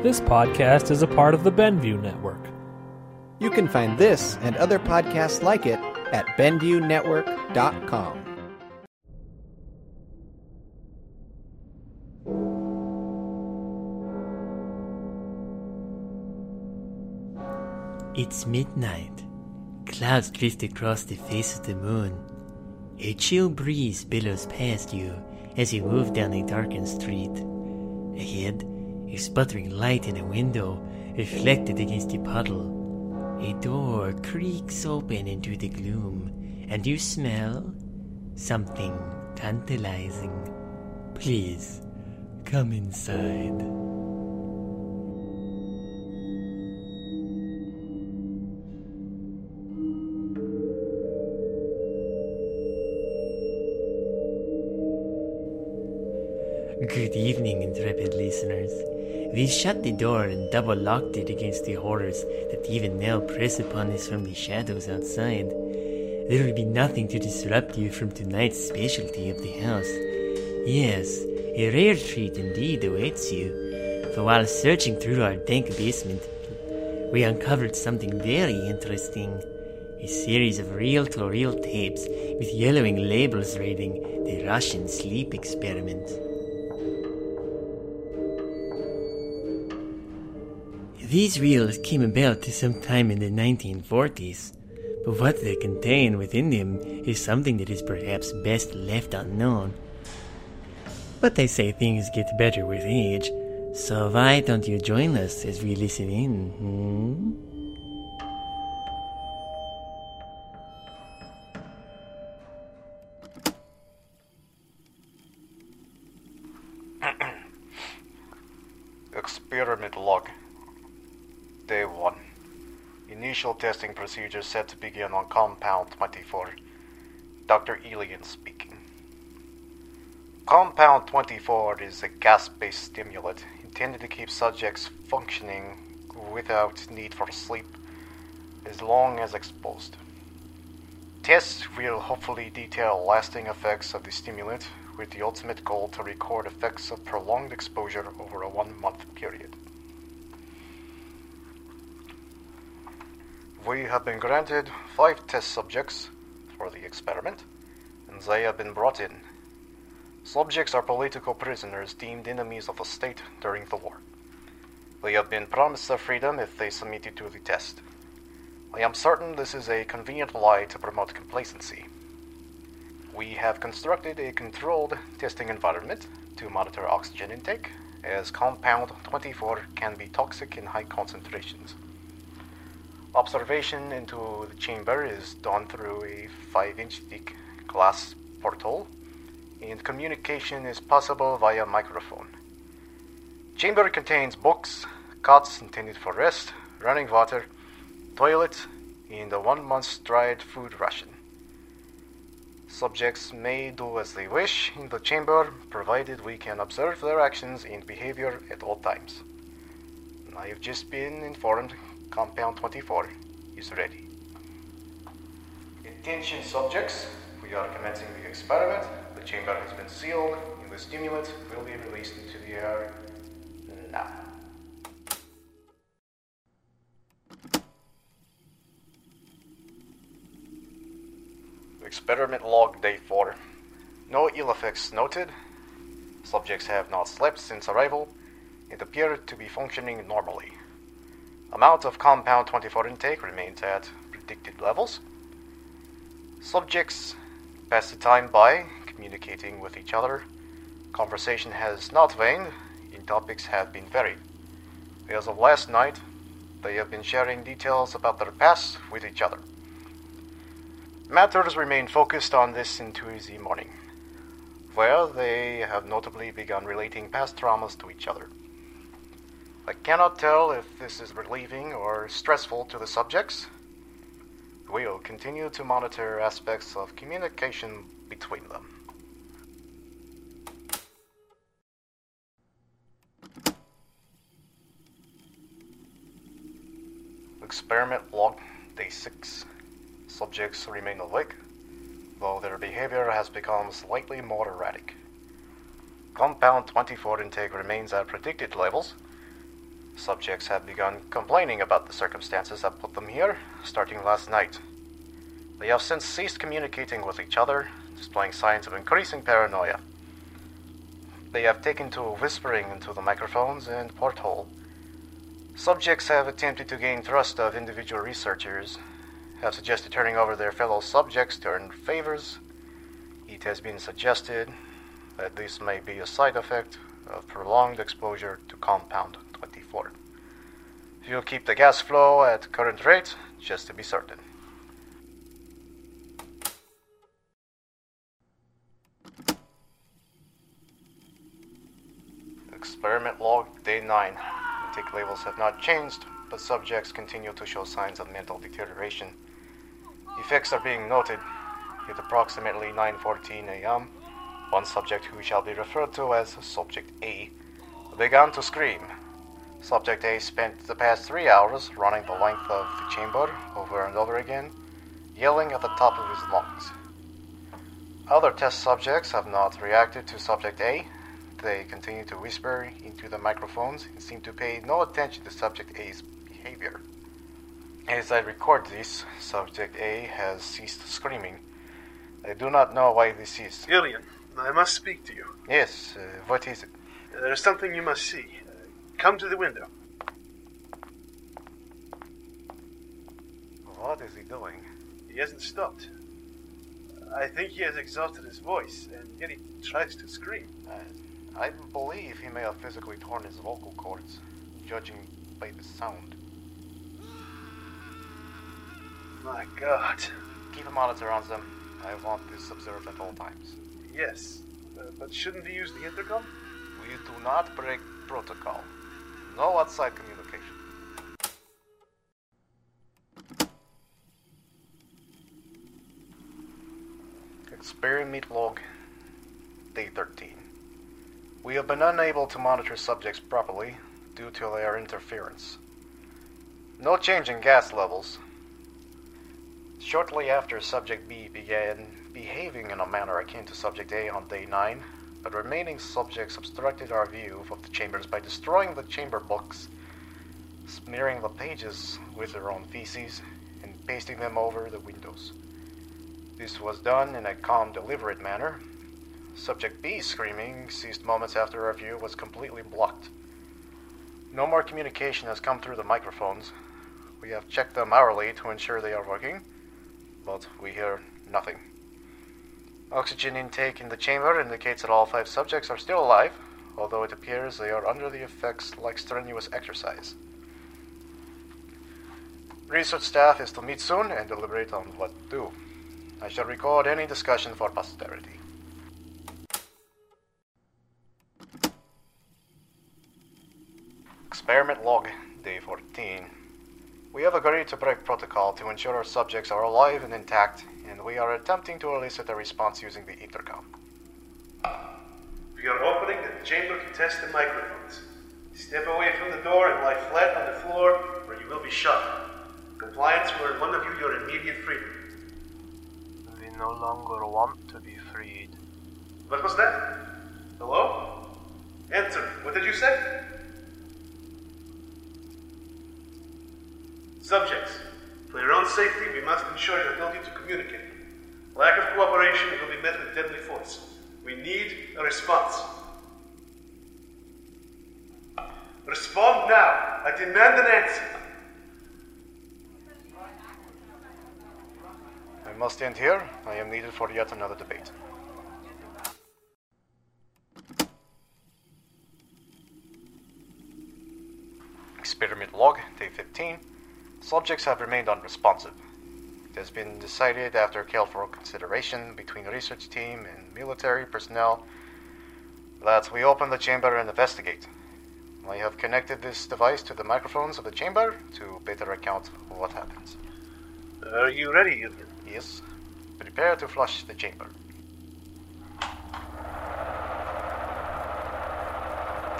This podcast is a part of the Benview Network. You can find this and other podcasts like it at BenviewNetwork.com. It's midnight. Clouds drift across the face of the moon. A chill breeze billows past you as you move down a darkened street. Ahead, a sputtering light in a window reflected against a puddle. A door creaks open into the gloom, and you smell something tantalizing. Please, come inside. Good evening, intrepid listeners. We shut the door and double locked it against the horrors that even now press upon us from the shadows outside. There will be nothing to disrupt you from tonight's specialty of the house. Yes, a rare treat indeed awaits you. For while searching through our dank basement, we uncovered something very interesting. A series of reel to reel tapes with yellowing labels reading the Russian sleep experiment. These reels came about sometime in the 1940s, but what they contain within them is something that is perhaps best left unknown. But they say things get better with age, so why don't you join us as we listen in? Hmm? Testing procedures set to begin on Compound 24. Dr. Elian speaking. Compound 24 is a gas based stimulant intended to keep subjects functioning without need for sleep as long as exposed. Tests will hopefully detail lasting effects of the stimulant with the ultimate goal to record effects of prolonged exposure over a one month period. We have been granted five test subjects for the experiment, and they have been brought in. Subjects are political prisoners deemed enemies of the state during the war. They have been promised their freedom if they submitted to the test. I am certain this is a convenient lie to promote complacency. We have constructed a controlled testing environment to monitor oxygen intake, as compound 24 can be toxic in high concentrations. Observation into the chamber is done through a 5 inch thick glass portal, and communication is possible via microphone. Chamber contains books, cots intended for rest, running water, toilet, and a one month dried food ration. Subjects may do as they wish in the chamber, provided we can observe their actions and behavior at all times. I have just been informed Compound 24 is ready. Attention subjects, we are commencing the experiment. The chamber has been sealed, and the stimulant will be released into the air now. Experiment log day 4. No ill effects noted. Subjects have not slept since arrival and appear to be functioning normally. Amount of compound 24 intake remains at predicted levels. Subjects pass the time by communicating with each other. Conversation has not waned, and topics have been varied. As of last night, they have been sharing details about their past with each other. Matters remain focused on this into the morning, where they have notably begun relating past traumas to each other. I cannot tell if this is relieving or stressful to the subjects. We'll continue to monitor aspects of communication between them. Experiment log day 6. Subjects remain awake, though their behavior has become slightly more erratic. Compound 24 intake remains at predicted levels. Subjects have begun complaining about the circumstances that put them here, starting last night. They have since ceased communicating with each other, displaying signs of increasing paranoia. They have taken to whispering into the microphones and porthole. Subjects have attempted to gain trust of individual researchers, have suggested turning over their fellow subjects to earn favors. It has been suggested that this may be a side effect of prolonged exposure to compound 24. You'll keep the gas flow at current rate just to be certain. Experiment log day 9. Intake levels have not changed, but subjects continue to show signs of mental deterioration. Effects are being noted. At approximately 9:14 a.m., one subject who shall be referred to as Subject A began to scream. Subject A spent the past three hours running the length of the chamber over and over again, yelling at the top of his lungs. Other test subjects have not reacted to Subject A. They continue to whisper into the microphones and seem to pay no attention to Subject A's behavior. As I record this, Subject A has ceased screaming. I do not know why this is. Ilian, I must speak to you. Yes, uh, what is it? There is something you must see. Come to the window. What is he doing? He hasn't stopped. I think he has exhausted his voice, and yet he tries to scream. I, I believe he may have physically torn his vocal cords, judging by the sound. My God. Keep a monitor on them. I want this observed at all times. Yes, uh, but shouldn't we use the intercom? We do not break protocol. No outside communication. Experiment log, day 13. We have been unable to monitor subjects properly due to their interference. No change in gas levels. Shortly after Subject B began behaving in a manner akin to Subject A on day 9, but remaining subjects obstructed our view of the chambers by destroying the chamber books, smearing the pages with their own feces, and pasting them over the windows. This was done in a calm, deliberate manner. Subject B's screaming ceased moments after our view was completely blocked. No more communication has come through the microphones. We have checked them hourly to ensure they are working, but we hear nothing. Oxygen intake in the chamber indicates that all five subjects are still alive, although it appears they are under the effects like strenuous exercise. Research staff is to meet soon and deliberate on what to do. I shall record any discussion for posterity. Experiment log, day 14. We have agreed to break protocol to ensure our subjects are alive and intact, and we are attempting to elicit a response using the intercom. We are opening the chamber to test the microphones. Step away from the door and lie flat on the floor, or you will be shot. Compliance will earn one of you your immediate freedom. We no longer want to be freed. What was that? Hello? Answer. What did you say? Subjects, for your own safety, we must ensure your ability to communicate. Lack of cooperation will be met with deadly force. We need a response. Respond now. I demand an answer. I must end here. I am needed for yet another debate. Experiment log, day 15. Subjects have remained unresponsive. It has been decided after careful consideration between the research team and military personnel that we open the chamber and investigate. I have connected this device to the microphones of the chamber to better account what happens. Are you ready, Union? Yes. Prepare to flush the chamber.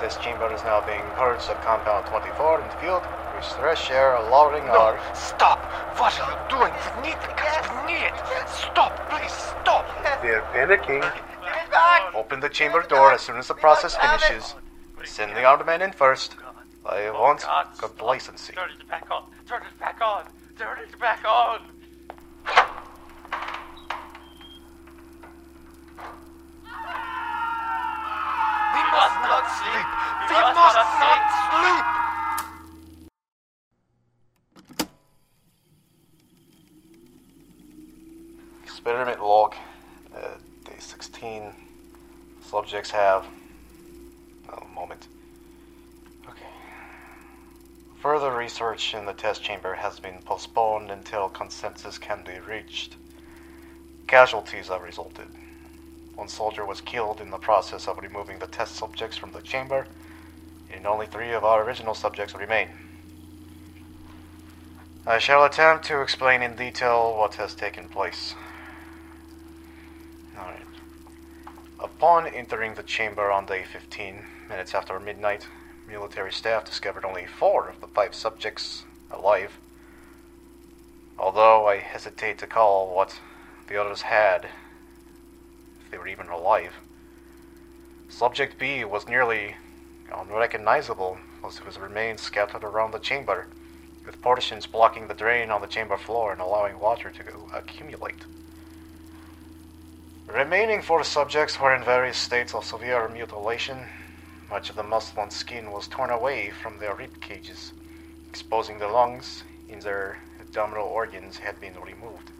This chamber is now being purged of compound 24 in the with fresh air, allowing our. Stop! What are you doing? We need the gas. We need it. Stop, please, stop. They're panicking. Open the chamber door as soon as the process finishes. Send the armed men in first. I Oh, want complacency. Turn it back on. Turn it back on. Turn it back on. Experiment log, uh, day 16. Subjects have. A moment. Okay. Further research in the test chamber has been postponed until consensus can be reached. Casualties have resulted. One soldier was killed in the process of removing the test subjects from the chamber, and only three of our original subjects remain. I shall attempt to explain in detail what has taken place. Upon entering the chamber on day 15, minutes after midnight, military staff discovered only four of the five subjects alive. Although I hesitate to call what the others had, if they were even alive. Subject B was nearly unrecognizable of his remains scattered around the chamber, with partitions blocking the drain on the chamber floor and allowing water to accumulate. Remaining four subjects were in various states of severe mutilation. Much of the muscle and skin was torn away from their rib cages, exposing the lungs, and their abdominal organs had been removed.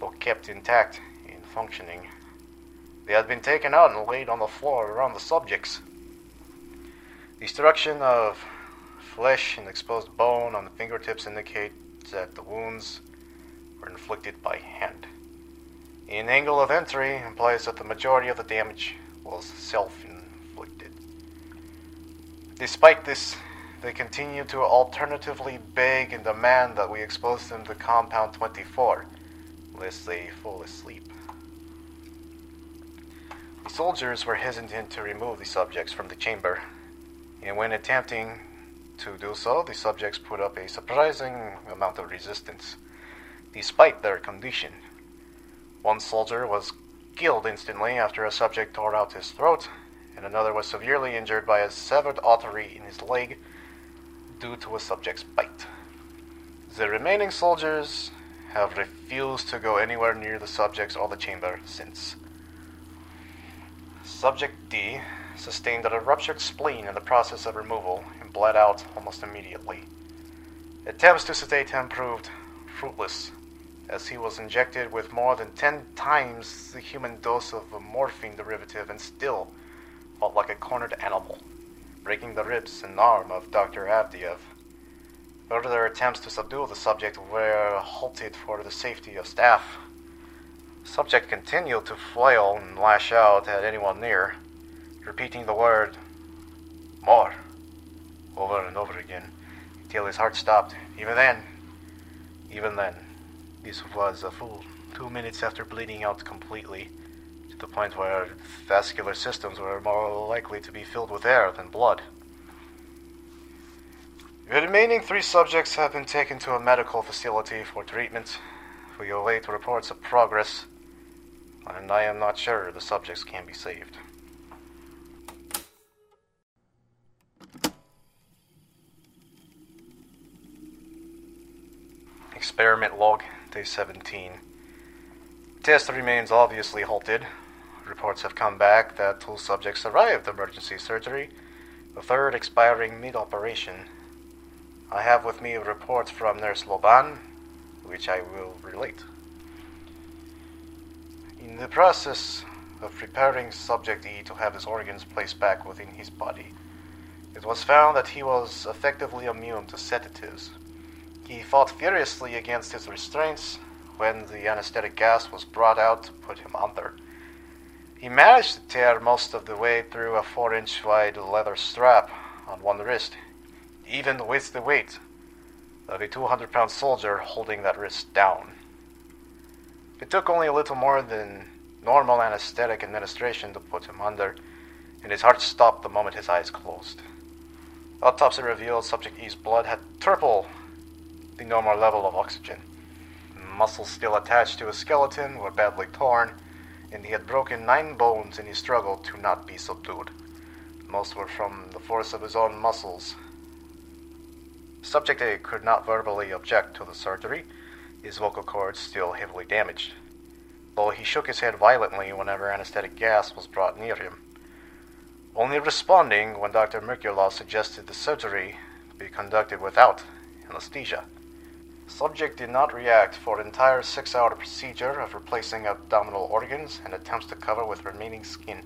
Though kept intact and functioning, they had been taken out and laid on the floor around the subjects. Destruction of flesh and exposed bone on the fingertips indicate that the wounds were inflicted by hand. An angle of entry implies that the majority of the damage was self inflicted. Despite this, they continue to alternatively beg and demand that we expose them to Compound 24, lest they fall asleep. The soldiers were hesitant to remove the subjects from the chamber, and when attempting to do so, the subjects put up a surprising amount of resistance, despite their condition. One soldier was killed instantly after a subject tore out his throat, and another was severely injured by a severed artery in his leg due to a subject's bite. The remaining soldiers have refused to go anywhere near the subjects or the chamber since. Subject D sustained a ruptured spleen in the process of removal and bled out almost immediately. Attempts to sedate him proved fruitless, as he was injected with more than ten times the human dose of a morphine derivative and still felt like a cornered animal, breaking the ribs and arm of Dr. Avdiev. Further attempts to subdue the subject were halted for the safety of staff. Subject continued to flail and lash out at anyone near, repeating the word more over and over again until his heart stopped. Even then, even then, this was a full two minutes after bleeding out completely, to the point where our vascular systems were more likely to be filled with air than blood. The remaining three subjects have been taken to a medical facility for treatment. We await reports of progress, and I am not sure the subjects can be saved. Experiment log, day 17. Test remains obviously halted. Reports have come back that two subjects arrived at emergency surgery, the third expiring mid operation. I have with me reports from Nurse Loban, which I will relate. In the process of preparing subject E to have his organs placed back within his body, it was found that he was effectively immune to sedatives. He fought furiously against his restraints when the anesthetic gas was brought out to put him under. He managed to tear most of the way through a four inch wide leather strap on one wrist, even with the weight of a 200 pound soldier holding that wrist down. It took only a little more than normal anesthetic administration to put him under, and his heart stopped the moment his eyes closed. Autopsy revealed subject E's blood had triple the normal level of oxygen. Muscles still attached to his skeleton were badly torn, and he had broken nine bones in his struggle to not be subdued. Most were from the force of his own muscles, Subject A could not verbally object to the surgery, his vocal cords still heavily damaged, though he shook his head violently whenever anesthetic gas was brought near him, only responding when Dr. Merkulov suggested the surgery be conducted without anesthesia. Subject did not react for an entire six hour procedure of replacing abdominal organs and attempts to cover with remaining skin.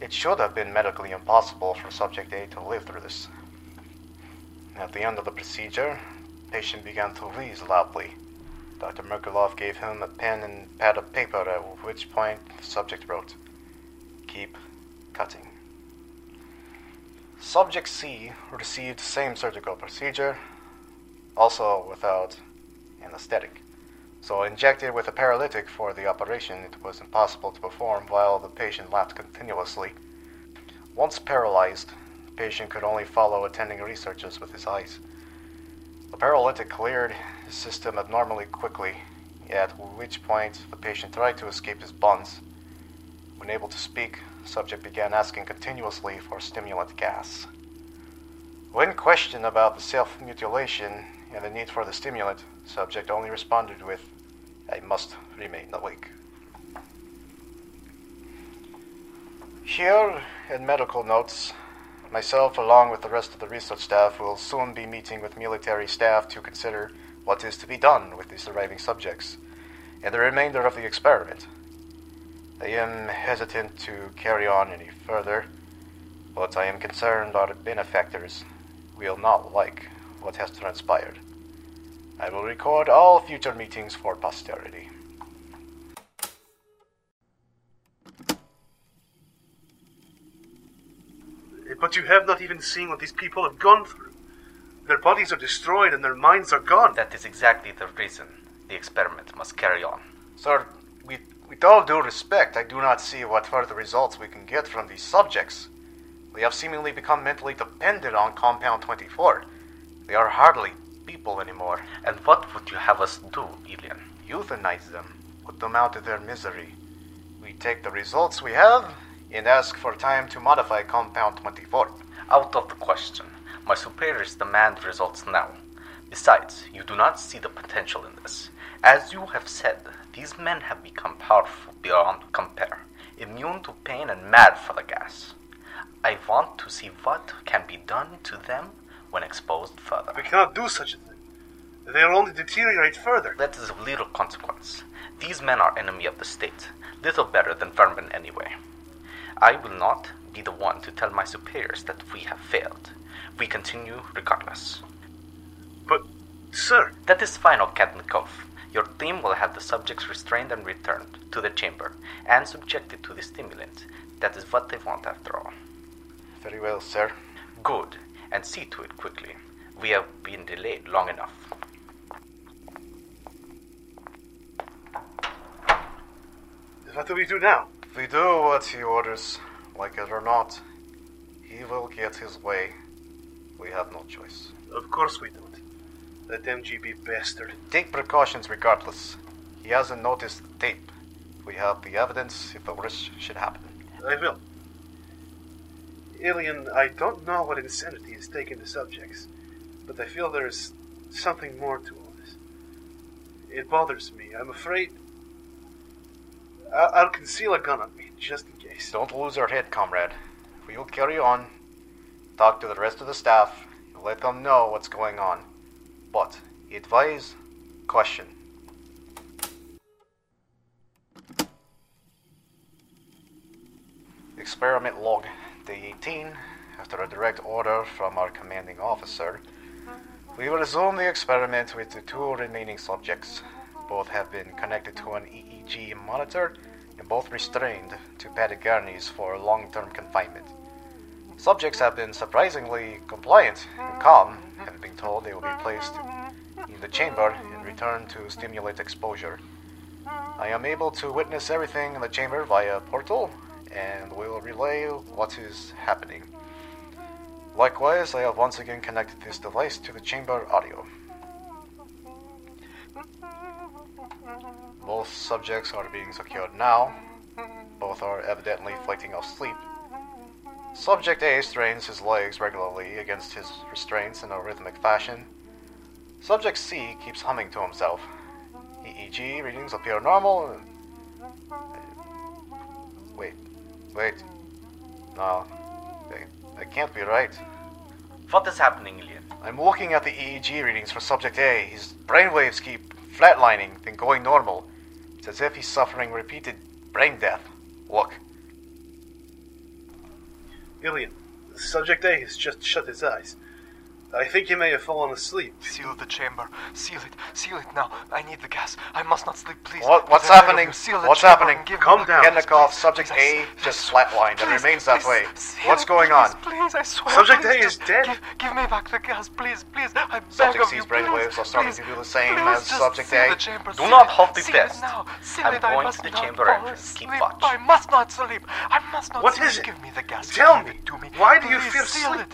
It should have been medically impossible for Subject A to live through this. At the end of the procedure, patient began to wheeze loudly. Dr. Merkulov gave him a pen and pad of paper, at which point the subject wrote, Keep cutting. Subject C received same surgical procedure, also without anesthetic. So injected with a paralytic for the operation, it was impossible to perform while the patient laughed continuously. Once paralyzed, the patient could only follow attending researchers with his eyes. The paralytic cleared his system abnormally quickly, at which point the patient tried to escape his bonds. When able to speak, the subject began asking continuously for stimulant gas. When questioned about the self mutilation and the need for the stimulant, subject only responded with, I must remain awake. Here, in medical notes, myself, along with the rest of the research staff, will soon be meeting with military staff to consider what is to be done with the surviving subjects and the remainder of the experiment. I am hesitant to carry on any further, but I am concerned our benefactors will not like what has transpired. I will record all future meetings for posterity. But you have not even seen what these people have gone through. Their bodies are destroyed and their minds are gone. That is exactly the reason the experiment must carry on. Sir, with, with all due respect, I do not see what further results we can get from these subjects. They have seemingly become mentally dependent on Compound 24. They are hardly people anymore. And what would you have us do, Elian? Euthanize them, put them out of their misery. We take the results we have and ask for time to modify Compound 24. Out of the question. My superiors demand results now. Besides, you do not see the potential in this. As you have said, these men have become powerful beyond compare, immune to pain and mad for the gas. I want to see what can be done to them when exposed further. We cannot do such a thing. They'll only deteriorate further. That is of little consequence. These men are enemy of the state, little better than vermin anyway. I will not be the one to tell my superiors that we have failed. We continue regardless. But, sir, That is final, Captain Kov. Your team will have the subjects restrained and returned to the chamber and subjected to the stimulant. That is what they want after all. Very well, sir. Good, and see to it quickly. We have been delayed long enough. what do we do now? We do what he orders, like it or not, he will get his way. We have no choice. Of course we don't. That MGB bastard. Take precautions regardless. He hasn't noticed the tape. We have the evidence if the worst should happen. I will. Elian, I don't know what insanity is taking the subjects, but I feel there's something more to all this. It bothers me. I'm afraid. I'll conceal a gun on me, just in case. Don't lose your head, comrade. We will carry on. Talk to the rest of the staff. Let them know what's going on. But advise, question. Experiment log day 18. After a direct order from our commanding officer, we will resume the experiment with the two remaining subjects. Both have been connected to an EEG monitor and both restrained to padded gurneys for long term confinement. Subjects have been surprisingly compliant and calm, having been told they will be placed in the chamber and returned to stimulate exposure. I am able to witness everything in the chamber via portal and we will relay what is happening. Likewise, I have once again connected this device to the chamber audio. Both subjects are being secured now. Both are evidently fighting off sleep. Subject A strains his legs regularly against his restraints in a rhythmic fashion. Subject C keeps humming to himself. EEG readings appear normal. Wait, wait. No, they, they can't be right. What is happening, Ilian? I'm looking at the EEG readings for Subject A. His brainwaves keep flatlining, then going normal. It's as if he's suffering repeated brain death. Look. Ilian, subject A has just shut his eyes. I think he may have fallen asleep. Seal the chamber. Seal it. Seal it now. I need the gas. I must not sleep, please. What, what's Please, I beg of happening? Seal What's happening? give Calm down. gas, Kendikov, please. Subject Please, A, I- just flatlined and please, remains that way. seal What's going please, on? Please, I swear. Subject please, A is dead. Give, give me back the gas, please, please. I beg Subject of C's you, brainwaves please, are starting please, to do the same please, as just Subject seal A. The chamber, Do not it, hold the seal test. Now. Seal I'm it, going must to the chamber fall entrance. Keep watch. I must not sleep. I must not What sleep. is it? Give me the gas. Tell me. it to me. Why do you fear sleep?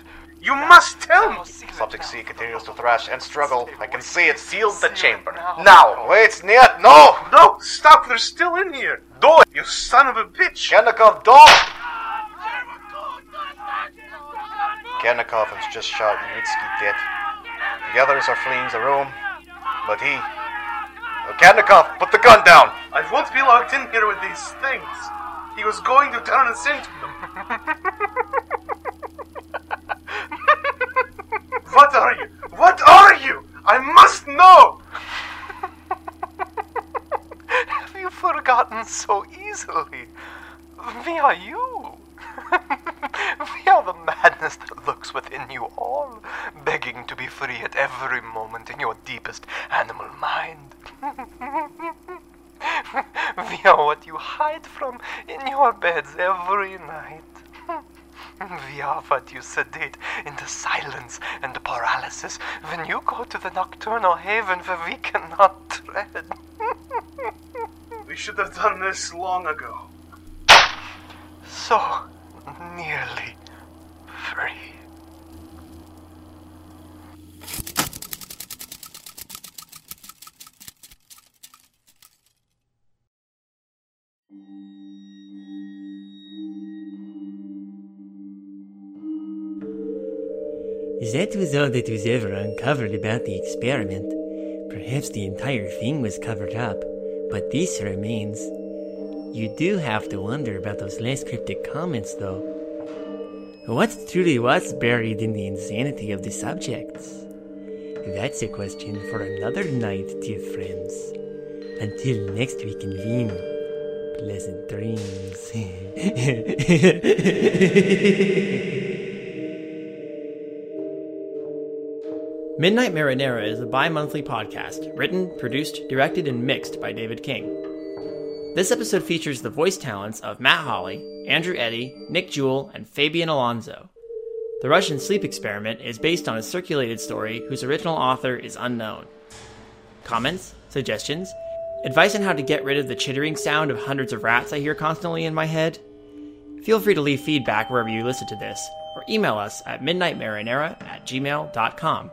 You must tell me. Subject. C continues to thrash and struggle. I can see it. sealed the chamber. now. Wait, Niet, no! No, stop! They're still in here. Do it! You son of a bitch! Kendikov, don't! Has just shot Yuritsky dead. The others are fleeing the room, but he. Oh, Kendikov, put the gun down! I won't be locked in here with these things. He was going to turn us into them. what are you? What are you? I must know! Have you so easily? We are you. are the madness that lurks within you all, begging to be free at every moment in your deepest animal mind. we are what you hide from in your beds every night. We are what you sedate into silence and paralysis when you go to the nocturnal haven where we cannot tread. We should have done this long ago. so nearly free. That was all that was ever uncovered about the experiment. Perhaps the entire thing was covered up, but this remains. You do have to wonder about those last cryptic comments, though. What truly was buried in the insanity of the subjects? That's a question for another night, dear friends. Until next we convene, pleasant dreams. Midnight Marinara is a bi monthly podcast written, produced, directed, and mixed by David King. This episode features the voice talents of Matt Hawley, Andrew Eddy, Nick Jewell, and Fabian Alonso. The Russian sleep experiment is based on a circulated story whose original author is unknown. Comments, suggestions, advice on how to get rid of the chittering sound of hundreds of rats I hear constantly in my head? Feel free to leave feedback wherever you listen to this, or email us at midnightmarinara at gmail.com.